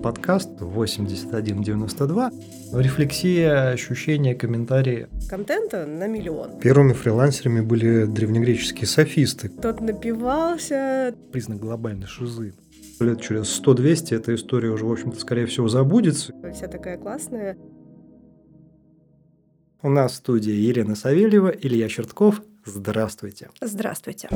подкаст 8192. Рефлексия, ощущения, комментарии. Контента на миллион. Первыми фрилансерами были древнегреческие софисты. Тот напивался. Признак глобальной шизы. Лет через 100-200 эта история уже, в общем-то, скорее всего, забудется. Вся такая классная. У нас в студии Елена Савельева, Илья Чертков. Здравствуйте. Здравствуйте.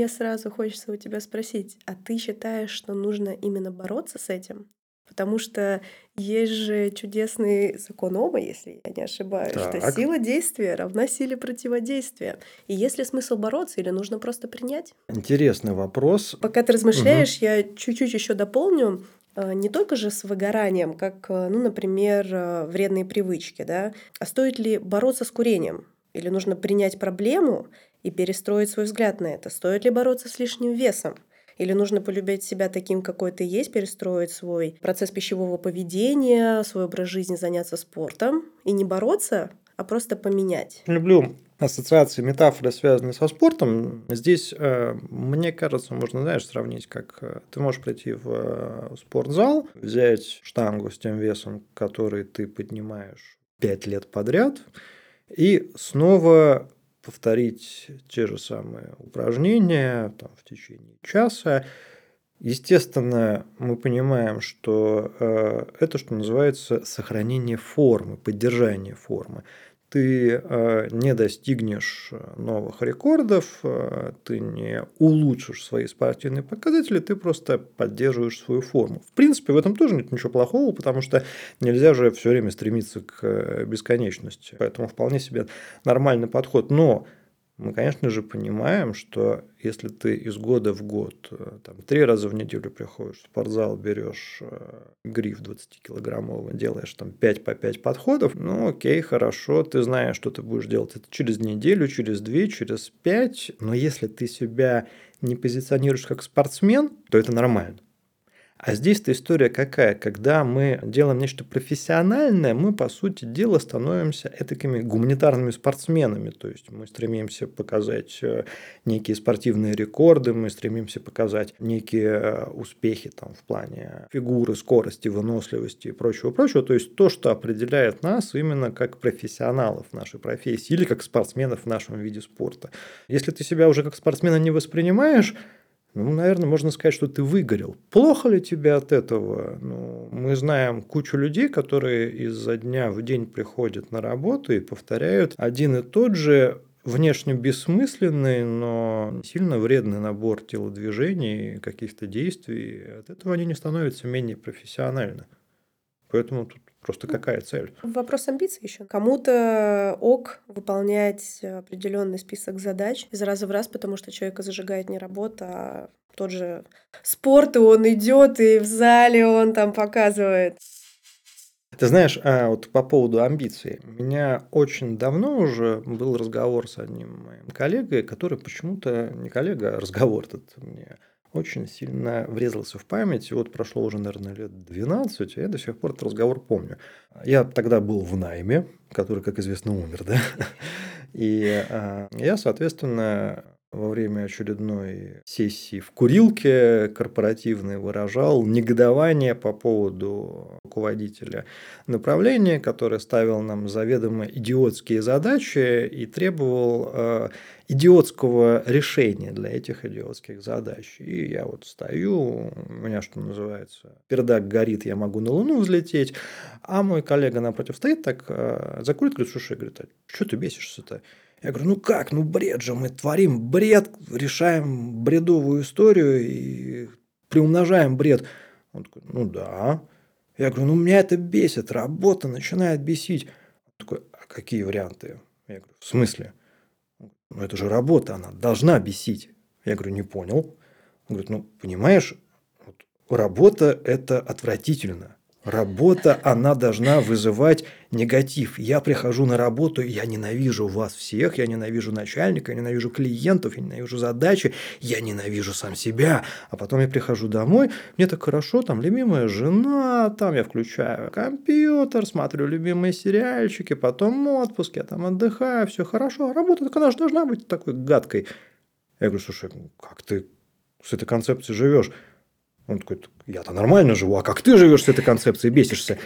Мне сразу хочется у тебя спросить, а ты считаешь, что нужно именно бороться с этим? Потому что есть же чудесный закон Ома, если я не ошибаюсь, так. что сила действия равна силе противодействия. И есть ли смысл бороться или нужно просто принять? Интересный вопрос. Пока ты размышляешь, угу. я чуть-чуть еще дополню э, не только же с выгоранием, как, э, ну, например, э, вредные привычки, да, а стоит ли бороться с курением? Или нужно принять проблему и перестроить свой взгляд на это? Стоит ли бороться с лишним весом? Или нужно полюбить себя таким, какой ты есть, перестроить свой процесс пищевого поведения, свой образ жизни, заняться спортом и не бороться, а просто поменять? Люблю ассоциации, метафоры, связанные со спортом. Здесь, э, мне кажется, можно, знаешь, сравнить, как э, ты можешь прийти в э, спортзал, взять штангу с тем весом, который ты поднимаешь пять лет подряд, и снова повторить те же самые упражнения там, в течение часа. Естественно, мы понимаем, что э, это, что называется, сохранение формы, поддержание формы ты э, не достигнешь э, новых рекордов, э, ты не улучшишь свои спортивные показатели, ты просто поддерживаешь свою форму. В принципе, в этом тоже нет ничего плохого, потому что нельзя же все время стремиться к бесконечности. Поэтому вполне себе нормальный подход. Но мы, конечно же, понимаем, что если ты из года в год э, там, три раза в неделю приходишь в спортзал, берешь э, гриф 20-килограммовый, делаешь там 5 по 5 подходов, ну окей, хорошо, ты знаешь, что ты будешь делать это через неделю, через две, через пять, но если ты себя не позиционируешь как спортсмен, то это нормально. А здесь-то история какая? Когда мы делаем нечто профессиональное, мы, по сути дела, становимся этакими гуманитарными спортсменами. То есть мы стремимся показать э, некие спортивные рекорды, мы стремимся показать некие э, успехи там, в плане фигуры, скорости, выносливости и прочего-прочего. То есть то, что определяет нас именно как профессионалов нашей профессии или как спортсменов в нашем виде спорта. Если ты себя уже как спортсмена не воспринимаешь, ну, наверное, можно сказать, что ты выгорел. Плохо ли тебе от этого? Ну, мы знаем кучу людей, которые изо дня в день приходят на работу и повторяют один и тот же внешне бессмысленный, но сильно вредный набор телодвижений, каких-то действий. От этого они не становятся менее профессиональны. Поэтому тут Просто какая цель? Вопрос амбиций еще. Кому-то ок выполнять определенный список задач из раза в раз, потому что человека зажигает не работа, а тот же спорт, и он идет, и в зале он там показывает. Ты знаешь, а вот по поводу амбиций. У меня очень давно уже был разговор с одним моим коллегой, который почему-то не коллега, а разговор этот мне очень сильно врезался в память. И вот прошло уже, наверное, лет 12, и я до сих пор этот разговор помню. Я тогда был в найме, который, как известно, умер, да? И а, я, соответственно, во время очередной сессии в курилке корпоративной выражал негодование по поводу руководителя направления, который ставил нам заведомо идиотские задачи и требовал э, идиотского решения для этих идиотских задач. И я вот стою, у меня, что называется, пердак горит, я могу на Луну взлететь, а мой коллега напротив стоит так, э, закурит, говорит, слушай, говорит, а что ты бесишься-то? Я говорю, ну как, ну бред же, мы творим бред, решаем бредовую историю и приумножаем бред. Он такой, ну да. Я говорю, ну меня это бесит, работа начинает бесить. Он такой, а какие варианты? Я говорю, в смысле? Ну это же работа, она должна бесить. Я говорю, не понял. Он говорит, ну понимаешь, вот, работа это отвратительно. Работа, она должна вызывать негатив. Я прихожу на работу, я ненавижу вас всех, я ненавижу начальника, я ненавижу клиентов, я ненавижу задачи, я ненавижу сам себя. А потом я прихожу домой, мне так хорошо, там любимая жена, там я включаю компьютер, смотрю любимые сериальчики, потом отпуск, я там отдыхаю, все хорошо. Работа, так она же должна быть такой гадкой. Я говорю, слушай, как ты с этой концепцией живешь? Он такой, я-то нормально живу, а как ты живешь с этой концепцией, бесишься?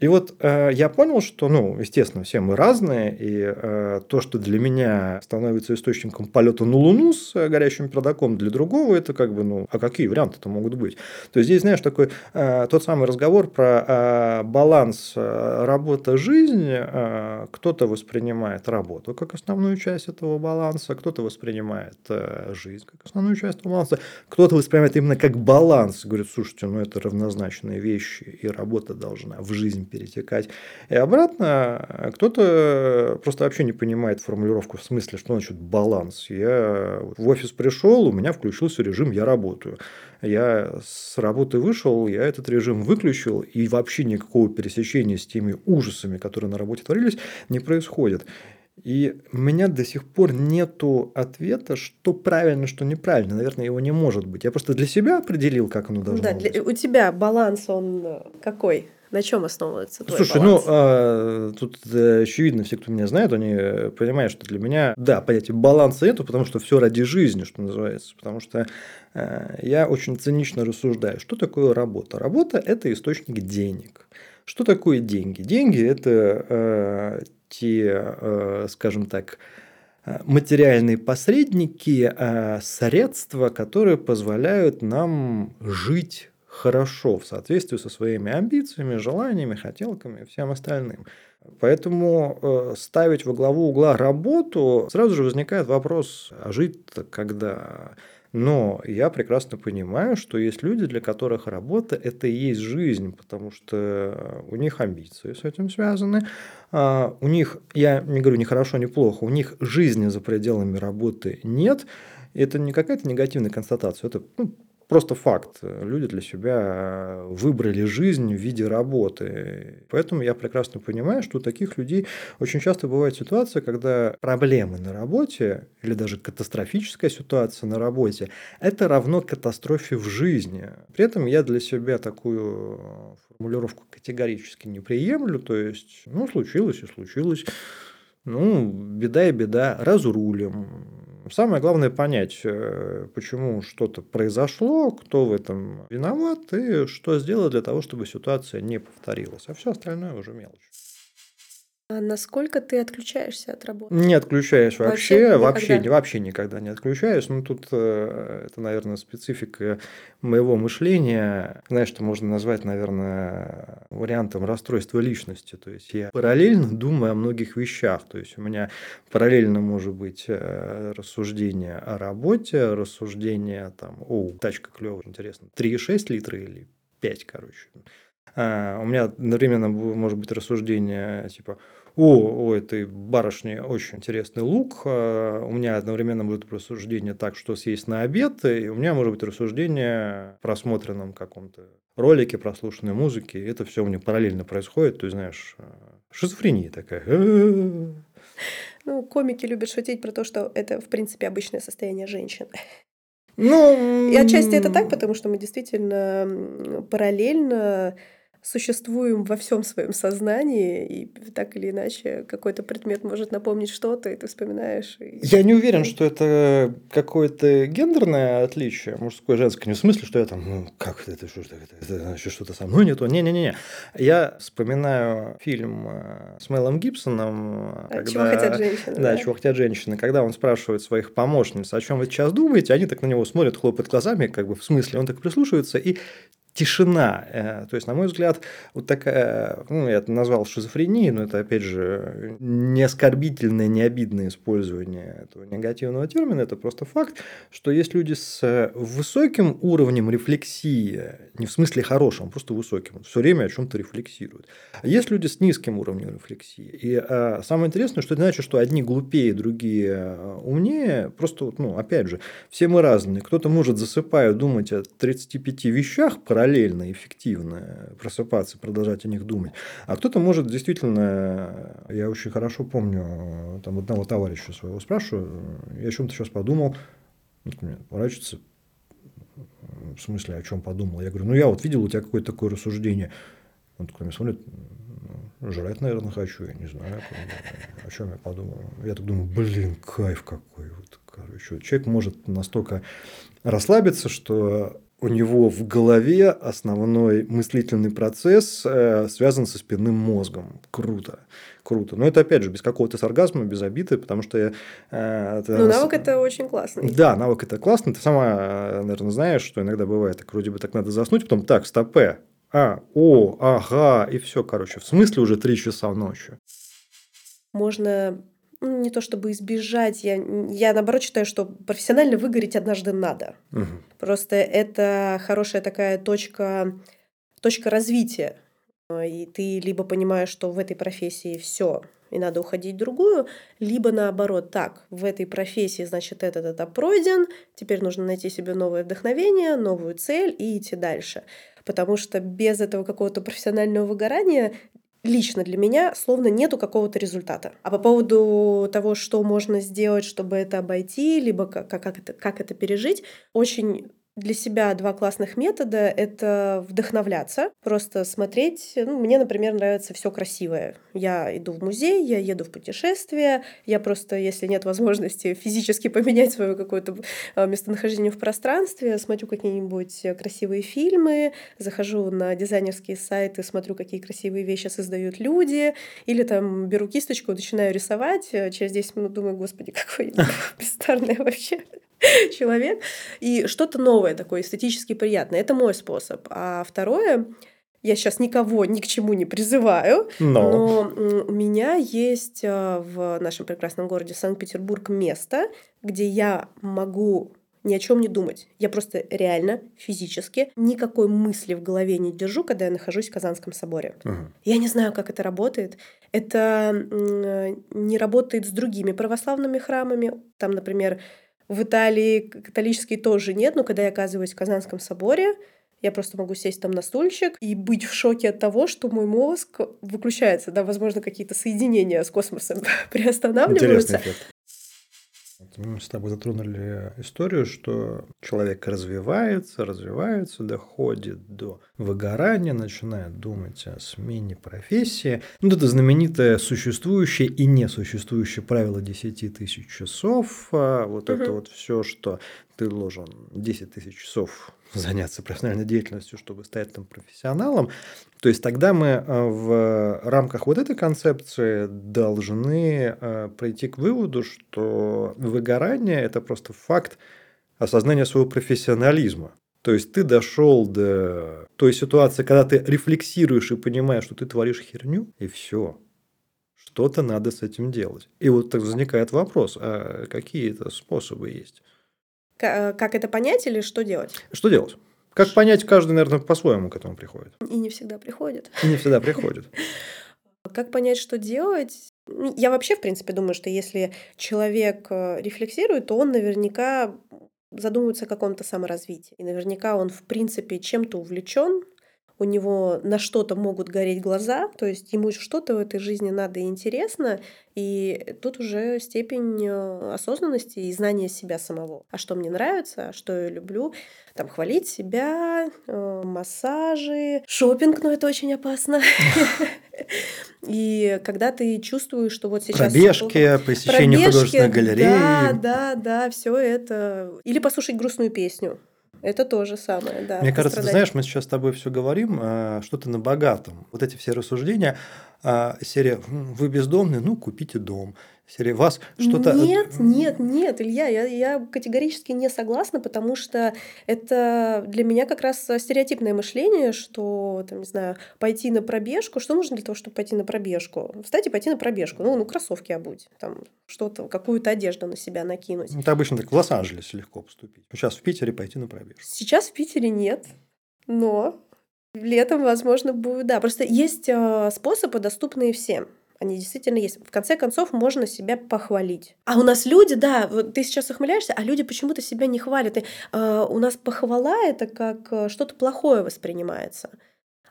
И вот э, я понял, что, ну, естественно, все мы разные, и э, то, что для меня становится источником полета на Луну с э, горящим пердаком, для другого это как бы, ну, а какие варианты это могут быть? То есть здесь, знаешь, такой э, тот самый разговор про э, баланс э, работа-жизнь. Э, кто-то воспринимает работу как основную часть этого баланса, кто-то воспринимает э, жизнь как основную часть этого баланса, кто-то воспринимает именно как баланс, говорит, слушайте, ну это равнозначные вещи, и работа должна в жизнь перетекать. И обратно кто-то просто вообще не понимает формулировку в смысле, что значит баланс. Я в офис пришел, у меня включился режим «я работаю». Я с работы вышел, я этот режим выключил, и вообще никакого пересечения с теми ужасами, которые на работе творились, не происходит. И у меня до сих пор нету ответа, что правильно, что неправильно. Наверное, его не может быть. Я просто для себя определил, как оно должно да, быть. Для, у тебя баланс, он какой? На чем основывается твой Слушай, баланс? ну а, тут э, очевидно, все, кто меня знает, они понимают, что для меня, да, понятия баланса нету, потому что все ради жизни, что называется. Потому что э, я очень цинично рассуждаю, что такое работа. Работа – это источник денег. Что такое деньги? Деньги – это э, те, э, скажем так, материальные посредники, э, средства, которые позволяют нам жить хорошо в соответствии со своими амбициями, желаниями, хотелками и всем остальным. Поэтому э, ставить во главу угла работу, сразу же возникает вопрос, а жить-то когда? Но я прекрасно понимаю, что есть люди, для которых работа – это и есть жизнь, потому что у них амбиции с этим связаны. А у них, я не говорю ни хорошо, ни плохо, у них жизни за пределами работы нет. Это не какая-то негативная констатация, это ну, просто факт. Люди для себя выбрали жизнь в виде работы. Поэтому я прекрасно понимаю, что у таких людей очень часто бывает ситуация, когда проблемы на работе или даже катастрофическая ситуация на работе – это равно катастрофе в жизни. При этом я для себя такую формулировку категорически не приемлю. То есть, ну, случилось и случилось. Ну, беда и беда, разрулим Самое главное понять, э, почему что-то произошло, кто в этом виноват и что сделать для того, чтобы ситуация не повторилась. А все остальное уже мелочь. А насколько ты отключаешься от работы? Не отключаюсь вообще, вообще, вообще, вообще никогда не отключаюсь. Ну, тут э, это, наверное, специфика моего мышления. Знаешь, что можно назвать, наверное, вариантом расстройства личности. То есть я параллельно думаю о многих вещах. То есть у меня параллельно может быть э, рассуждение о работе, рассуждение там, о, тачка клевая, интересно, 3,6 литра или 5, короче. А, у меня одновременно может быть рассуждение типа, о, у этой барышни очень интересный лук, а, у меня одновременно будет рассуждение так, что съесть на обед, и у меня может быть рассуждение в просмотренном каком-то ролике, прослушанной музыке, это все у меня параллельно происходит, то есть, знаешь, а, шизофрения такая. Ну, комики любят шутить про то, что это, в принципе, обычное состояние женщин. Ну, и отчасти это так, потому что мы действительно параллельно существуем во всем своем сознании, и так или иначе какой-то предмет может напомнить что-то, и ты вспоминаешь. И... Я не уверен, что это какое-то гендерное отличие, мужское, женское, не в смысле, что я там, ну, как это, что это, это, это еще что-то со мной не то. Не-не-не. Я вспоминаю фильм э, с Мелом Гибсоном. А когда... Чего хотят женщины. Да, да, чего хотят женщины. Когда он спрашивает своих помощниц, о чем вы сейчас думаете, они так на него смотрят, хлопают глазами, как бы в смысле, он так прислушивается и тишина. Э, то есть, на мой взгляд, вот такая, ну, я это назвал шизофренией, но это, опять же, не оскорбительное, не обидное использование этого негативного термина, это просто факт, что есть люди с высоким уровнем рефлексии, не в смысле хорошим, просто высоким, все время о чем-то рефлексируют. А есть люди с низким уровнем рефлексии. И а, самое интересное, что это значит, что одни глупее, другие э, умнее, просто, ну, опять же, все мы разные. Кто-то может, засыпая, думать о 35 вещах, про параллельно, эффективно просыпаться, продолжать о них думать. А кто-то может действительно, я очень хорошо помню, там одного товарища своего спрашиваю, я о чем-то сейчас подумал, мне в смысле, о чем подумал? Я говорю, ну я вот видел у тебя какое-то такое рассуждение. Он такой мне смотрит, ну, жрать, наверное, хочу, я не знаю, о чем я подумал. Я так думаю, блин, кайф какой, вот, короче. Человек может настолько расслабиться, что у него в голове основной мыслительный процесс э, связан со спинным мозгом. Круто. Круто. Но это, опять же, без какого-то сарказма, без обиды, потому что... Э, это... Ну, навык это очень классный. Да, навык это классно. Ты сама, наверное, знаешь, что иногда бывает, так вроде бы так надо заснуть, потом так, стопе, а, о, ага, и все, короче. В смысле уже три часа ночи. Можно не то чтобы избежать, я, я наоборот считаю, что профессионально выгореть однажды надо. Угу. Просто это хорошая такая точка, точка развития. И ты либо понимаешь, что в этой профессии все, и надо уходить в другую, либо наоборот, так, в этой профессии, значит, этот этап пройден, теперь нужно найти себе новое вдохновение, новую цель и идти дальше. Потому что без этого какого-то профессионального выгорания лично для меня словно нету какого-то результата. А по поводу того, что можно сделать, чтобы это обойти, либо как, как, это, как это пережить, очень для себя два классных метода — это вдохновляться, просто смотреть. Ну, мне, например, нравится все красивое. Я иду в музей, я еду в путешествие, я просто, если нет возможности физически поменять свое какое-то а, местонахождение в пространстве, смотрю какие-нибудь красивые фильмы, захожу на дизайнерские сайты, смотрю, какие красивые вещи создают люди, или там беру кисточку, начинаю рисовать, через 10 минут думаю, господи, какой бестарный вообще. человек, и что-то новое такое, эстетически приятное. Это мой способ. А второе, я сейчас никого ни к чему не призываю, но, но у меня есть а, в нашем прекрасном городе Санкт-Петербург место, где я могу ни о чем не думать. Я просто реально, физически, никакой мысли в голове не держу, когда я нахожусь в Казанском соборе. Угу. Я не знаю, как это работает. Это не работает с другими православными храмами. Там, например, в Италии католический тоже нет, но когда я оказываюсь в Казанском соборе, я просто могу сесть там на стульчик и быть в шоке от того, что мой мозг выключается, да, возможно, какие-то соединения с космосом приостанавливаются. Мы с тобой затронули историю, что человек развивается, развивается, доходит до выгорания, начинает думать о смене профессии. Ну, это знаменитое существующее и несуществующее правило 10 тысяч часов. А вот угу. это вот все, что ты должен 10 тысяч часов заняться профессиональной деятельностью, чтобы стать там профессионалом. То есть тогда мы э, в рамках вот этой концепции должны э, прийти к выводу, что выгорание – это просто факт осознания своего профессионализма. То есть ты дошел до той ситуации, когда ты рефлексируешь и понимаешь, что ты творишь херню, и все. Что-то надо с этим делать. И вот так возникает вопрос, а какие это способы есть? Э, как это понять или что делать? Что делать? Как понять, каждый, наверное, по-своему к этому приходит. И не всегда приходит. И не всегда приходит. Как понять, что делать? Ну, я вообще, в принципе, думаю, что если человек э, рефлексирует, то он наверняка задумывается о каком-то саморазвитии. И наверняка он, в принципе, чем-то увлечен, у него на что-то могут гореть глаза, то есть ему что-то в этой жизни надо и интересно, и тут уже степень э, осознанности и знания себя самого. А что мне нравится, а что я люблю, там хвалить себя, э, массажи, шопинг, но это очень опасно. И когда ты чувствуешь, что вот сейчас... Пробежки, посещение художественной галереи. Да, да, да, все это. Или послушать грустную песню. Это тоже самое, да. Мне кажется, ты знаешь, мы сейчас с тобой все говорим, а, что-то на богатом. Вот эти все рассуждения, а, серия «Вы бездомны? Ну, купите дом». Серия «Вас что-то…» Нет, нет, нет, Илья, я, я категорически не согласна, потому что это для меня как раз стереотипное мышление, что, там, не знаю, пойти на пробежку. Что нужно для того, чтобы пойти на пробежку? Встать и пойти на пробежку. Ну, ну кроссовки обуть, там, что-то, какую-то одежду на себя накинуть. Это обычно так в Лос-Анджелесе легко поступить. Сейчас в Питере пойти на пробежку. Сейчас в Питере нет, но Летом, возможно, будет, да. Просто есть э, способы, доступные всем. Они действительно есть. В конце концов, можно себя похвалить. А у нас люди, да, вот ты сейчас ухмыляешься, а люди почему-то себя не хвалят. И, э, у нас похвала это как э, что-то плохое воспринимается.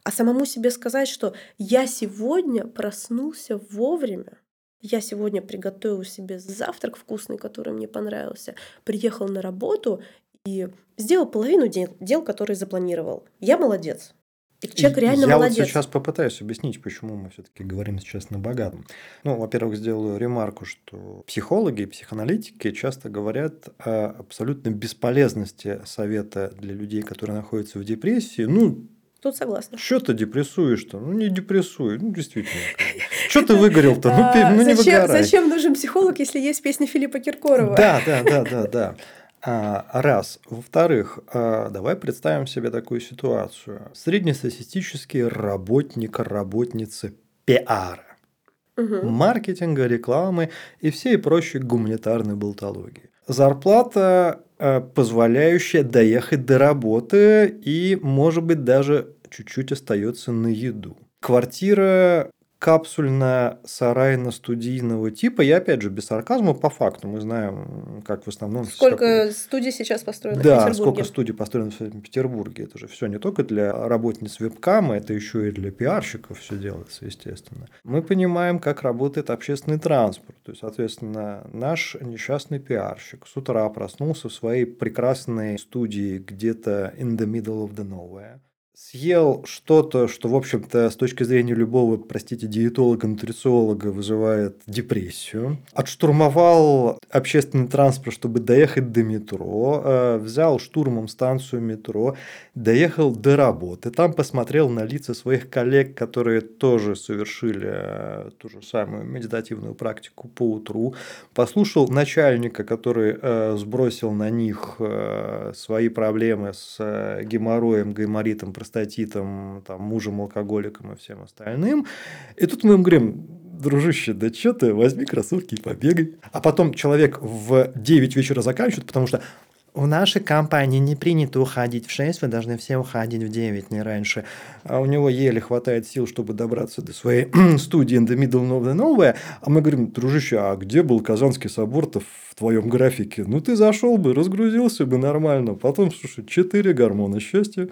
А самому себе сказать, что я сегодня проснулся вовремя, я сегодня приготовил себе завтрак вкусный, который мне понравился, приехал на работу и сделал половину дел, дел которые запланировал. Я молодец. И человек реально Я молодец. вот сейчас попытаюсь объяснить, почему мы все-таки говорим сейчас на богатом. Ну, во-первых, сделаю ремарку, что психологи и психоаналитики часто говорят о абсолютной бесполезности совета для людей, которые находятся в депрессии. Ну, Тут согласна. что ты депрессуешь-то? Ну, не депрессуй. Ну, действительно. Что ты выгорел-то? Ну, А, ну, не выгорай. зачем нужен психолог, если есть песня Филиппа Киркорова? Да, да, да, да, да. А, раз. Во-вторых, а, давай представим себе такую ситуацию. Среднестатистический работник, работница пиара, Мгм. маркетинга, рекламы и всей прочей гуманитарной болтологии. Зарплата, а, позволяющая доехать до работы и, может быть, даже чуть-чуть остается на еду. Квартира капсульно-сарайно-студийного типа. Я, опять же, без сарказма, по факту. Мы знаем, как в основном... Сколько студий сейчас построено в да, Петербурге? сколько студий построено в Петербурге. Это же все не только для работниц вебкама, это еще и для пиарщиков все делается, естественно. Мы понимаем, как работает общественный транспорт. То есть, соответственно, наш несчастный пиарщик с утра проснулся в своей прекрасной студии где-то in the middle of the nowhere. Съел что-то, что, в общем-то, с точки зрения любого, простите, диетолога, нутрициолога вызывает депрессию. Отштурмовал общественный транспорт, чтобы доехать до метро. э, Взял штурмом станцию метро. Доехал до работы. Там посмотрел на лица своих коллег, которые тоже совершили э, ту же самую медитативную практику по утру. Послушал начальника, который э, сбросил на них свои проблемы с геморроем, гайморитом, простатитом, там, мужем, алкоголиком и всем остальным. И тут мы им говорим, дружище, да что ты, возьми кроссовки и побегай. А потом человек в 9 вечера заканчивает, потому что в нашей компании не принято уходить в 6, вы должны все уходить в 9, не раньше. А у него еле хватает сил, чтобы добраться до своей студии in the middle of the nowhere. А мы говорим, дружище, а где был Казанский собор-то в твоем графике? Ну, ты зашел бы, разгрузился бы нормально. Потом, слушай, 4 гормона счастья.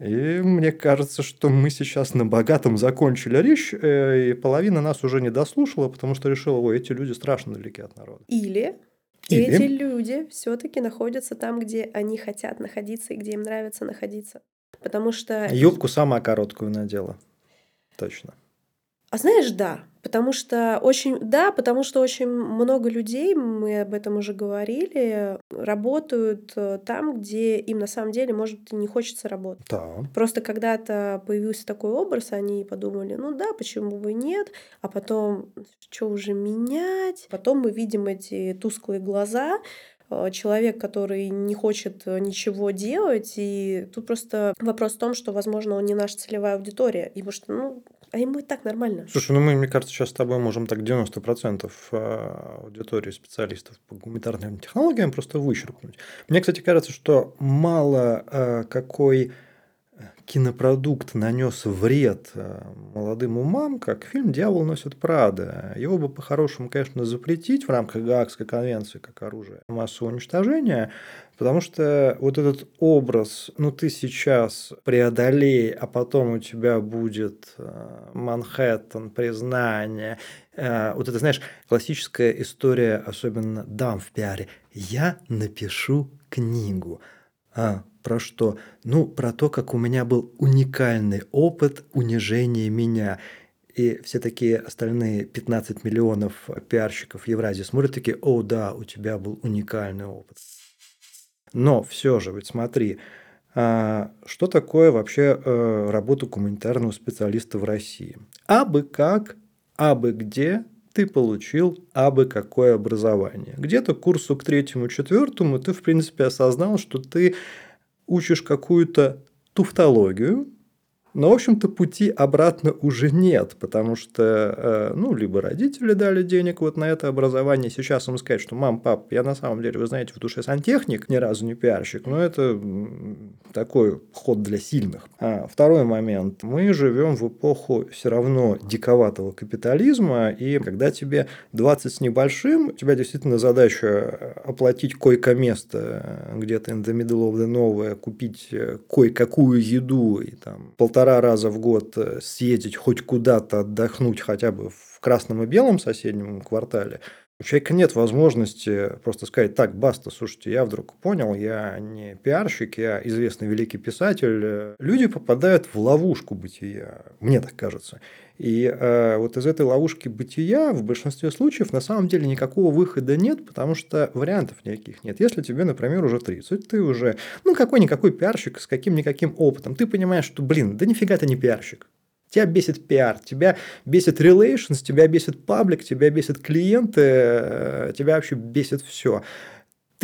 И мне кажется, что мы сейчас на богатом закончили речь, э, и половина нас уже не дослушала, потому что решила, ой, эти люди страшно далеки от народа. Или, Или? эти люди все-таки находятся там, где они хотят находиться и где им нравится находиться. Потому что... Юбку самую короткую надела. Точно. А знаешь, да, потому что очень, да, потому что очень много людей, мы об этом уже говорили, работают э, там, где им на самом деле, может и не хочется работать. Да. Просто когда-то появился такой образ, они подумали, ну да, почему бы нет, а потом, что уже менять? Потом мы видим эти тусклые глаза, э, человек, который не хочет э, ничего делать, и тут просто вопрос в том, что, возможно, он не наша целевая аудитория, и потому что, ну, а ему и так нормально. Слушай, ну мы, мне кажется, сейчас с тобой можем так 90% а, аудитории специалистов по гуманитарным технологиям просто вычеркнуть. Мне, кстати, кажется, что мало а, какой кинопродукт нанес вред а, молодым умам, как фильм «Дьявол носит Прада». Его бы по-хорошему, конечно, запретить в рамках Гаагской конвенции как оружие массового уничтожения, потому что вот этот образ, ну ты сейчас преодолей, а потом у тебя будет а, Манхэттен, признание, а, вот это, знаешь, классическая история, особенно дам в пиаре. Я напишу книгу. А, про что? Ну, про то, как у меня был уникальный опыт унижения меня. И все такие остальные 15 миллионов пиарщиков Евразии смотрят такие, о да, у тебя был уникальный опыт. Но все же, ведь смотри, а, что такое вообще э, работа гуманитарного специалиста в России? Абы как, абы где ты получил абы какое образование. Где-то к курсу к третьему, четвертому ты, в принципе, осознал, что ты учишь какую-то туфтологию, но, в общем-то, пути обратно уже нет, потому что, э, ну, либо родители дали денег вот на это образование. Сейчас им сказать, что мам, пап, я на самом деле, вы знаете, в душе сантехник, ни разу не пиарщик, но это такой ход для сильных. А, второй момент. Мы живем в эпоху все равно диковатого капитализма, и когда тебе 20 с небольшим, у тебя действительно задача оплатить койко-место где-то in the middle of the nowhere, купить э, кое-какую еду и там полтора раза в год э, съездить хоть куда-то отдохнуть хотя бы в красном и белом соседнем квартале, У человека нет возможности просто сказать, так, баста, слушайте, я вдруг понял, я не пиарщик, я известный великий писатель. Люди попадают в ловушку бытия, мне так кажется. И э, вот из этой ловушки бытия в большинстве случаев на самом деле никакого выхода нет, потому что вариантов никаких нет. Если тебе, например, уже 30, ты уже, ну, какой-никакой пиарщик с каким-никаким опытом, ты понимаешь, что, блин, да нифига ты не пиарщик. Тебя бесит пиар, тебя бесит relations, тебя бесит паблик, тебя бесит клиенты, э, тебя вообще бесит все.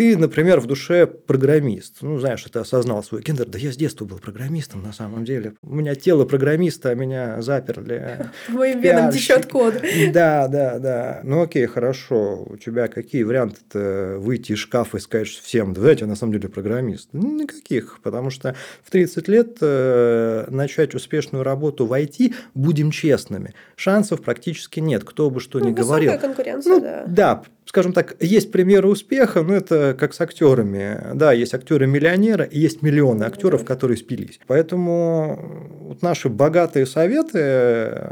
Ты, например, в душе программист. Ну, знаешь, ты осознал свой гендер. Да я с детства был программистом, на самом деле. У меня тело программиста, а меня заперли. Моим венам течет код. Да, да, да. Ну, окей, хорошо. У тебя какие варианты выйти из шкафа и сказать всем, да, я на самом деле программист? Ну, никаких. Потому что в 30 лет э, начать успешную работу в IT, будем честными, шансов практически нет. Кто бы что ну, ни говорил. конкуренция, ну, да. Да, скажем так, есть примеры успеха, но это как с актерами. Да, есть актеры-миллионеры и есть миллионы актеров, которые спились. Поэтому вот наши богатые советы,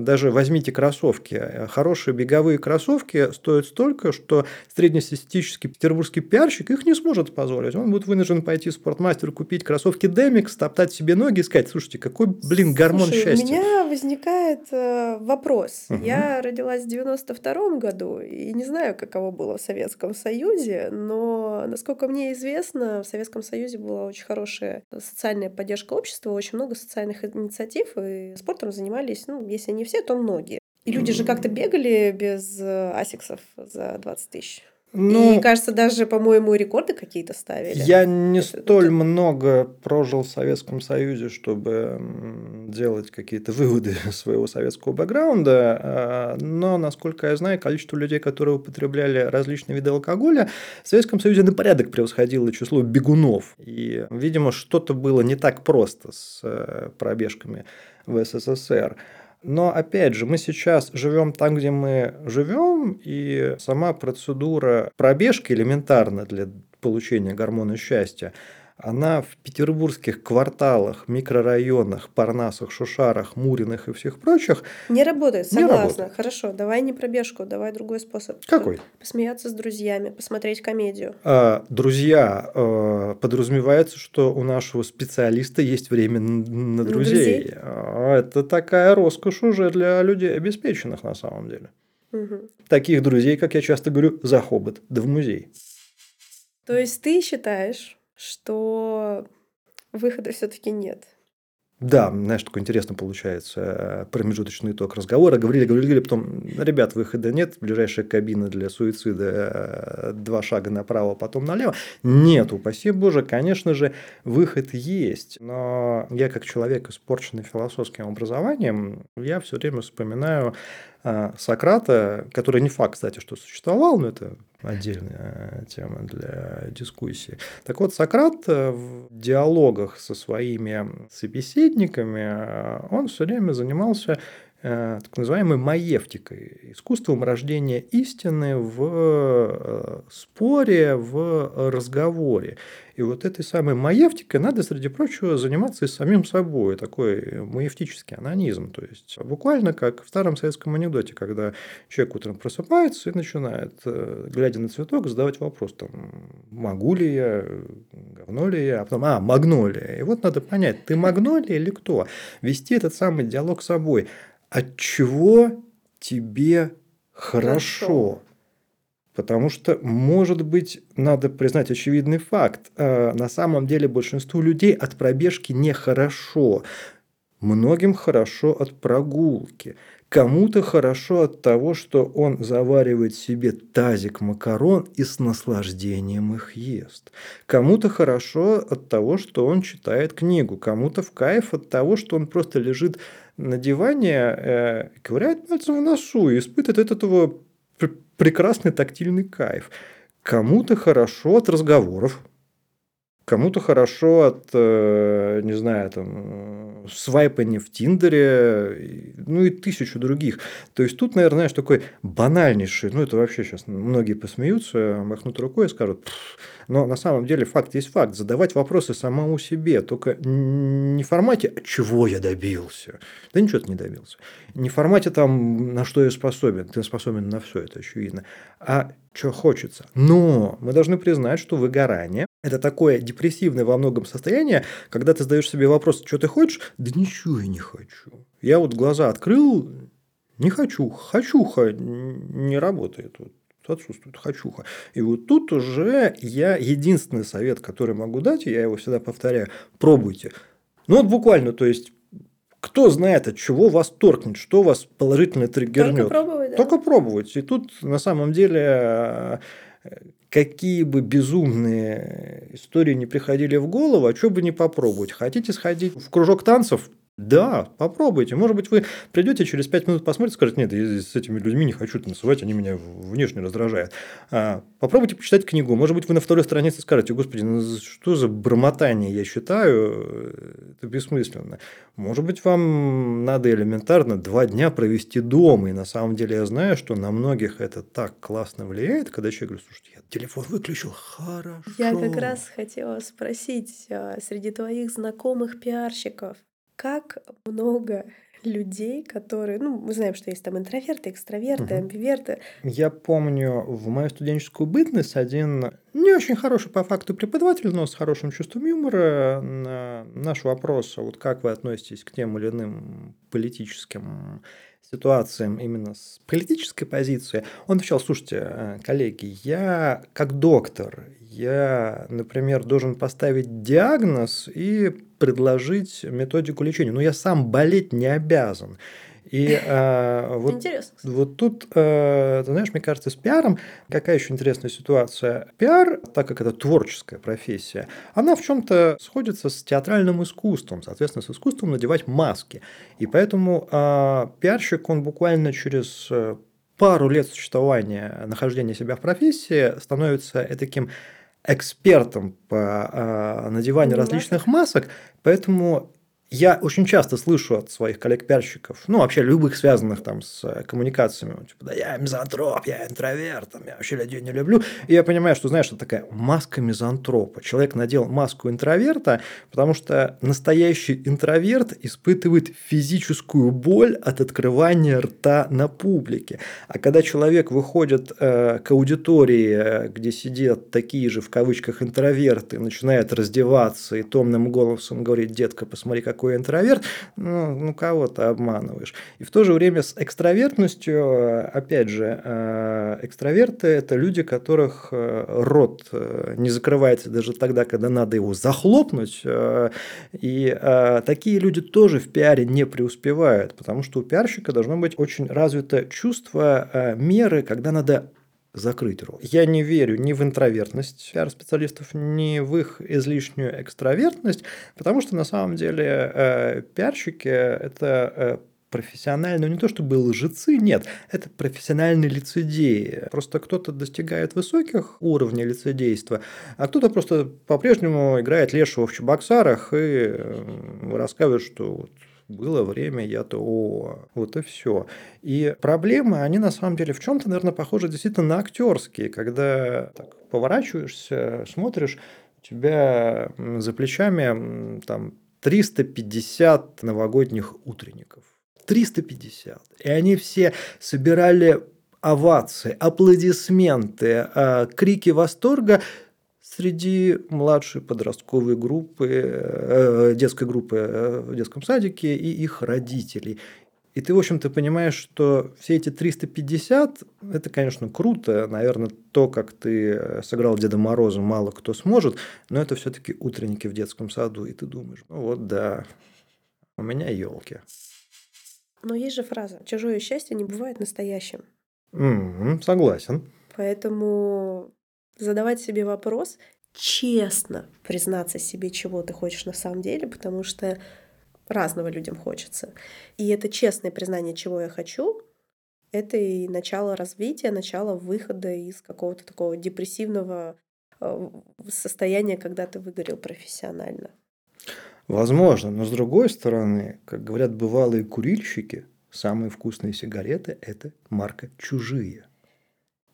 даже возьмите кроссовки. Хорошие беговые кроссовки стоят столько, что среднестатистический петербургский пиарщик их не сможет позволить. Он будет вынужден пойти в спортмастер, купить кроссовки Demix, топтать себе ноги и сказать, слушайте, какой, блин, гормон Слушай, счастья. у меня возникает э, вопрос. Угу. Я родилась в 92 году и не знаю, каково было в Советском Союзе, но, насколько мне известно, в Советском Союзе была очень хорошая социальная поддержка общества, очень много социальных инициатив, и спортом занимались, ну, если не все, то многие. И люди же как-то бегали без э, асиксов за 20 тысяч. Ну, и, кажется, даже, по-моему, рекорды какие-то ставили. Я не это, столь это... много прожил в Советском Союзе, чтобы делать какие-то выводы своего советского бэкграунда, а, но, насколько я знаю, количество людей, которые употребляли различные виды алкоголя, в Советском Союзе на порядок превосходило число бегунов. И, видимо, что-то было не так просто с э, пробежками в СССР. Но опять же, мы сейчас живем там, где мы живем, и сама процедура пробежки элементарна для получения гормона счастья – она в петербургских кварталах, микрорайонах, Парнасах, Шушарах, Муриных и всех прочих не работает. Согласна. Не работает. Хорошо, давай не пробежку, давай другой способ. Какой? Посмеяться с друзьями, посмотреть комедию. А, друзья, а, подразумевается, что у нашего специалиста есть время на друзей. друзей? А, это такая роскошь уже для людей обеспеченных на самом деле. Угу. Таких друзей, как я часто говорю, за хобот, да в музей. То есть ты считаешь, что выхода все-таки нет. Да, знаешь, такой интересно получается э, промежуточный итог разговора. Говорили, говорили, говорили, потом, ребят, выхода нет, ближайшая кабина для суицида, э, два шага направо, потом налево. Нет, упаси боже, конечно же, выход есть. Но я как человек, испорченный философским образованием, я все время вспоминаю э, Сократа, который не факт, кстати, что существовал, но это отдельная тема для дискуссии. Так вот, Сократ в диалогах со своими собеседниками, он все время занимался Э, так называемой маевтикой, искусством рождения истины в э, споре, в разговоре. И вот этой самой маевтикой надо, среди прочего, заниматься и самим собой. Такой маевтический анонизм. То есть, буквально как в старом советском анекдоте, когда человек утром просыпается и начинает, э, глядя на цветок, задавать вопрос, там, могу ли я, говно ли я, а потом, а, магнолия. И вот надо понять, ты магнолия или кто? Вести этот самый диалог с собой от чего тебе хорошо. хорошо. Потому что, может быть, надо признать очевидный факт. Э, на самом деле большинству людей от пробежки нехорошо. Многим хорошо от прогулки. Кому-то хорошо от того, что он заваривает себе тазик макарон и с наслаждением их ест. Кому-то хорошо от того, что он читает книгу. Кому-то в кайф от того, что он просто лежит на диване, э, ковыряет пальцем в носу и испытывает от этого прекрасный тактильный кайф. Кому-то хорошо от разговоров. Кому-то хорошо от, э, не знаю, там, свайпания в Тиндере, ну и тысячу других. То есть тут, наверное, знаешь, такой банальнейший, ну это вообще сейчас многие посмеются, махнут рукой и скажут, но на самом деле факт есть факт. Задавать вопросы самому себе, только не в формате «чего я добился?», да ничего ты не добился. Не в формате там «на что я способен?», ты способен на все, это очевидно. А что хочется. Но мы должны признать, что выгорание – это такое депрессивное во многом состояние, когда ты задаешь себе вопрос, что ты хочешь? Да ничего я не хочу. Я вот глаза открыл, не хочу, хочуха не работает. Вот отсутствует хочуха. И вот тут уже я единственный совет, который могу дать, я его всегда повторяю, пробуйте. Ну вот буквально, то есть кто знает, от чего вас торкнет, что вас положительно триггернет. Только пробовать, да. Только пробовать. И тут на самом деле какие бы безумные истории не приходили в голову, а что бы не попробовать. Хотите сходить в кружок танцев? Да, попробуйте. Может быть, вы придете через 5 минут посмотрите, скажете, нет, я с этими людьми не хочу танцевать, они меня внешне раздражают. А, попробуйте почитать книгу. Может быть, вы на второй странице скажете, господи, ну что за бормотание я считаю, это бессмысленно. Может быть, вам надо элементарно два дня провести дома. И на самом деле я знаю, что на многих это так классно влияет, когда человек говорит, слушайте, я телефон выключил, хорошо. Я как раз хотела спросить, а, среди твоих знакомых пиарщиков, как много людей, которые, ну, мы знаем, что есть там интроверты, экстраверты, угу. амбиверты. Я помню в мою студенческую бытность один не очень хороший по факту преподаватель, но с хорошим чувством юмора на наш вопрос, а вот как вы относитесь к тем или иным политическим ситуациям именно с политической позиции, он отвечал, слушайте, э, коллеги, я как доктор, я, например, должен поставить диагноз и предложить методику лечения, но я сам болеть не обязан. И э, вот, Интересно. вот тут, э, ты знаешь, мне кажется, с пиаром какая еще интересная ситуация. Пиар, так как это творческая профессия, она в чем-то сходится с театральным искусством, соответственно, с искусством надевать маски. И поэтому э, пиарщик, он буквально через э, пару лет существования, нахождения себя в профессии становится таким экспертом по э, надеванию различных масок, поэтому я очень часто слышу от своих коллег-пиарщиков, ну, вообще любых связанных там с э, коммуникациями, типа, да я мизантроп, я интроверт, там, я вообще людей не люблю. И я понимаю, что, знаешь, что такая маска мизантропа. Человек надел маску интроверта, потому что настоящий интроверт испытывает физическую боль от открывания рта на публике. А когда человек выходит э, к аудитории, э, где сидят такие же, в кавычках, интроверты, начинает раздеваться и томным голосом говорит, детка, посмотри, как какой интроверт, ну, ну кого ты обманываешь. И в то же время с экстравертностью, опять же, э, экстраверты – это люди, которых э, рот э, не закрывается даже тогда, когда надо его захлопнуть. И такие люди тоже в пиаре не преуспевают, потому что у пиарщика должно быть очень развито чувство меры, когда надо закрыть рот. Я не верю ни в интровертность пиар-специалистов, ни в их излишнюю экстравертность, потому что на самом деле э, пиарщики – это э, профессиональные, ну не то чтобы лжецы, нет, это профессиональные лицедеи. Просто кто-то достигает высоких уровней лицедейства, а кто-то просто по-прежнему играет лешего в чебоксарах и э, рассказывает, что вот было время, я-то вот и все. И проблемы, они на самом деле в чем-то, наверное, похожи действительно на актерские, когда так, поворачиваешься, смотришь, у тебя за плечами там 350 новогодних утренников. 350. И они все собирали овации, аплодисменты, а, крики восторга среди младшей подростковой группы, э, детской группы э, в детском садике и их родителей. И ты, в общем-то, понимаешь, что все эти 350 – это, конечно, круто. Наверное, то, как ты сыграл Деда Мороза, мало кто сможет, но это все-таки утренники в детском саду. И ты думаешь, ну вот да, у меня елки. Но есть же фраза «чужое счастье не бывает настоящим». Mm-hmm, согласен. Поэтому задавать себе вопрос, честно признаться себе, чего ты хочешь на самом деле, потому что разного людям хочется. И это честное признание, чего я хочу, это и начало развития, начало выхода из какого-то такого депрессивного э, состояние, когда ты выгорел профессионально. Возможно, но с другой стороны, как говорят бывалые курильщики, самые вкусные сигареты – это марка «Чужие».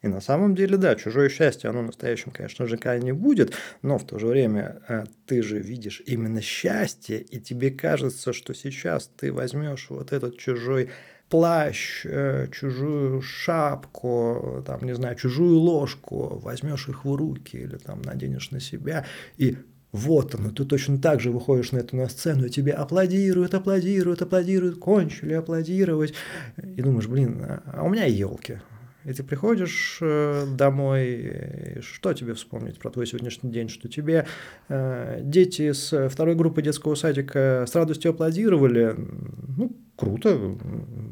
И на самом деле, да, чужое счастье, оно настоящим, конечно же, не будет, но в то же время э, ты же видишь именно счастье, и тебе кажется, что сейчас ты возьмешь вот этот чужой плащ, э, чужую шапку, там, не знаю, чужую ложку, возьмешь их в руки или там наденешь на себя, и вот оно, ты точно так же выходишь на эту на сцену, и тебе аплодируют, аплодируют, аплодируют, кончили аплодировать. И думаешь, блин, а у меня елки. И ты приходишь э, домой, что тебе вспомнить про твой сегодняшний день, что тебе э, дети с второй группы детского садика с радостью аплодировали, ну, круто,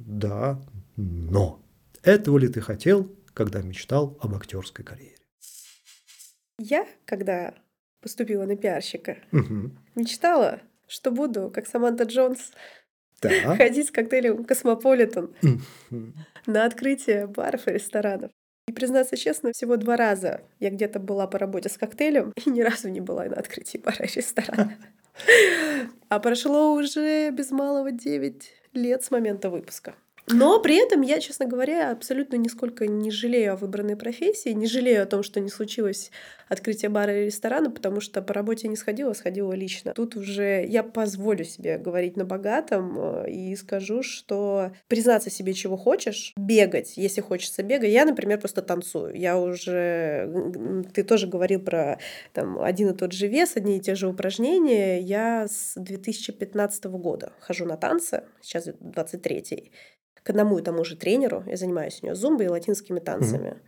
да, но этого ли ты хотел, когда мечтал об актерской карьере? Я, когда поступила на пиарщика, угу. мечтала, что буду, как Саманта Джонс, да. ходить с коктейлем Космополитен на открытие баров и ресторанов. И признаться честно, всего два раза я где-то была по работе с коктейлем и ни разу не была на открытии бара и ресторана. А прошло уже без малого 9 лет с момента выпуска. Но при этом я, честно говоря, абсолютно нисколько не жалею о выбранной профессии, не жалею о том, что не случилось открытие бара и ресторана, потому что по работе не сходила, сходила лично. Тут уже я позволю себе говорить на богатом э, и скажу, что признаться себе, чего хочешь, бегать, если хочется бегать. Я, например, просто танцую. Я уже... Ты тоже говорил про там, один и тот же вес, одни и те же упражнения. Я с 2015 года хожу на танцы, сейчас 23-й к одному и тому же тренеру, я занимаюсь у нее зумбой и латинскими танцами, mm-hmm.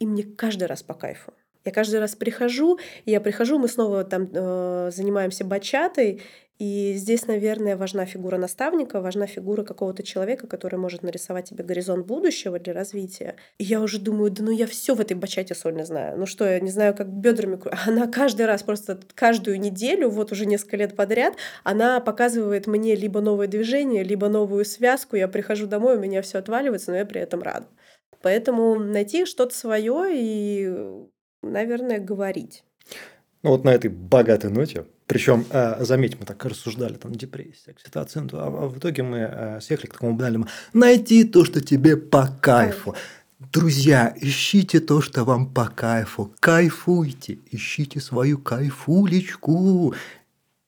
и мне каждый раз по кайфу. Я каждый раз прихожу, я прихожу, мы снова там э, занимаемся бачатой, и здесь, наверное, важна фигура наставника, важна фигура какого-то человека, который может нарисовать тебе горизонт будущего для развития. И я уже думаю, да ну я все в этой бачате сольно знаю. Ну что, я не знаю, как бедрами... Она каждый раз, просто каждую неделю, вот уже несколько лет подряд, она показывает мне либо новое движение, либо новую связку. Я прихожу домой, у меня все отваливается, но я при этом рада. Поэтому найти что-то свое и, наверное, говорить. Ну вот на этой богатой ноте, причем, э, заметь, мы так рассуждали, там, депрессия, окситоцин, а, а в итоге мы э, съехали к такому банальному «найти то, что тебе по кайфу». Друзья, ищите то, что вам по кайфу, кайфуйте, ищите свою кайфулечку.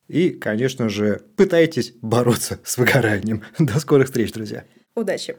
И, конечно же, пытайтесь бороться с выгоранием. До скорых встреч, друзья. Удачи!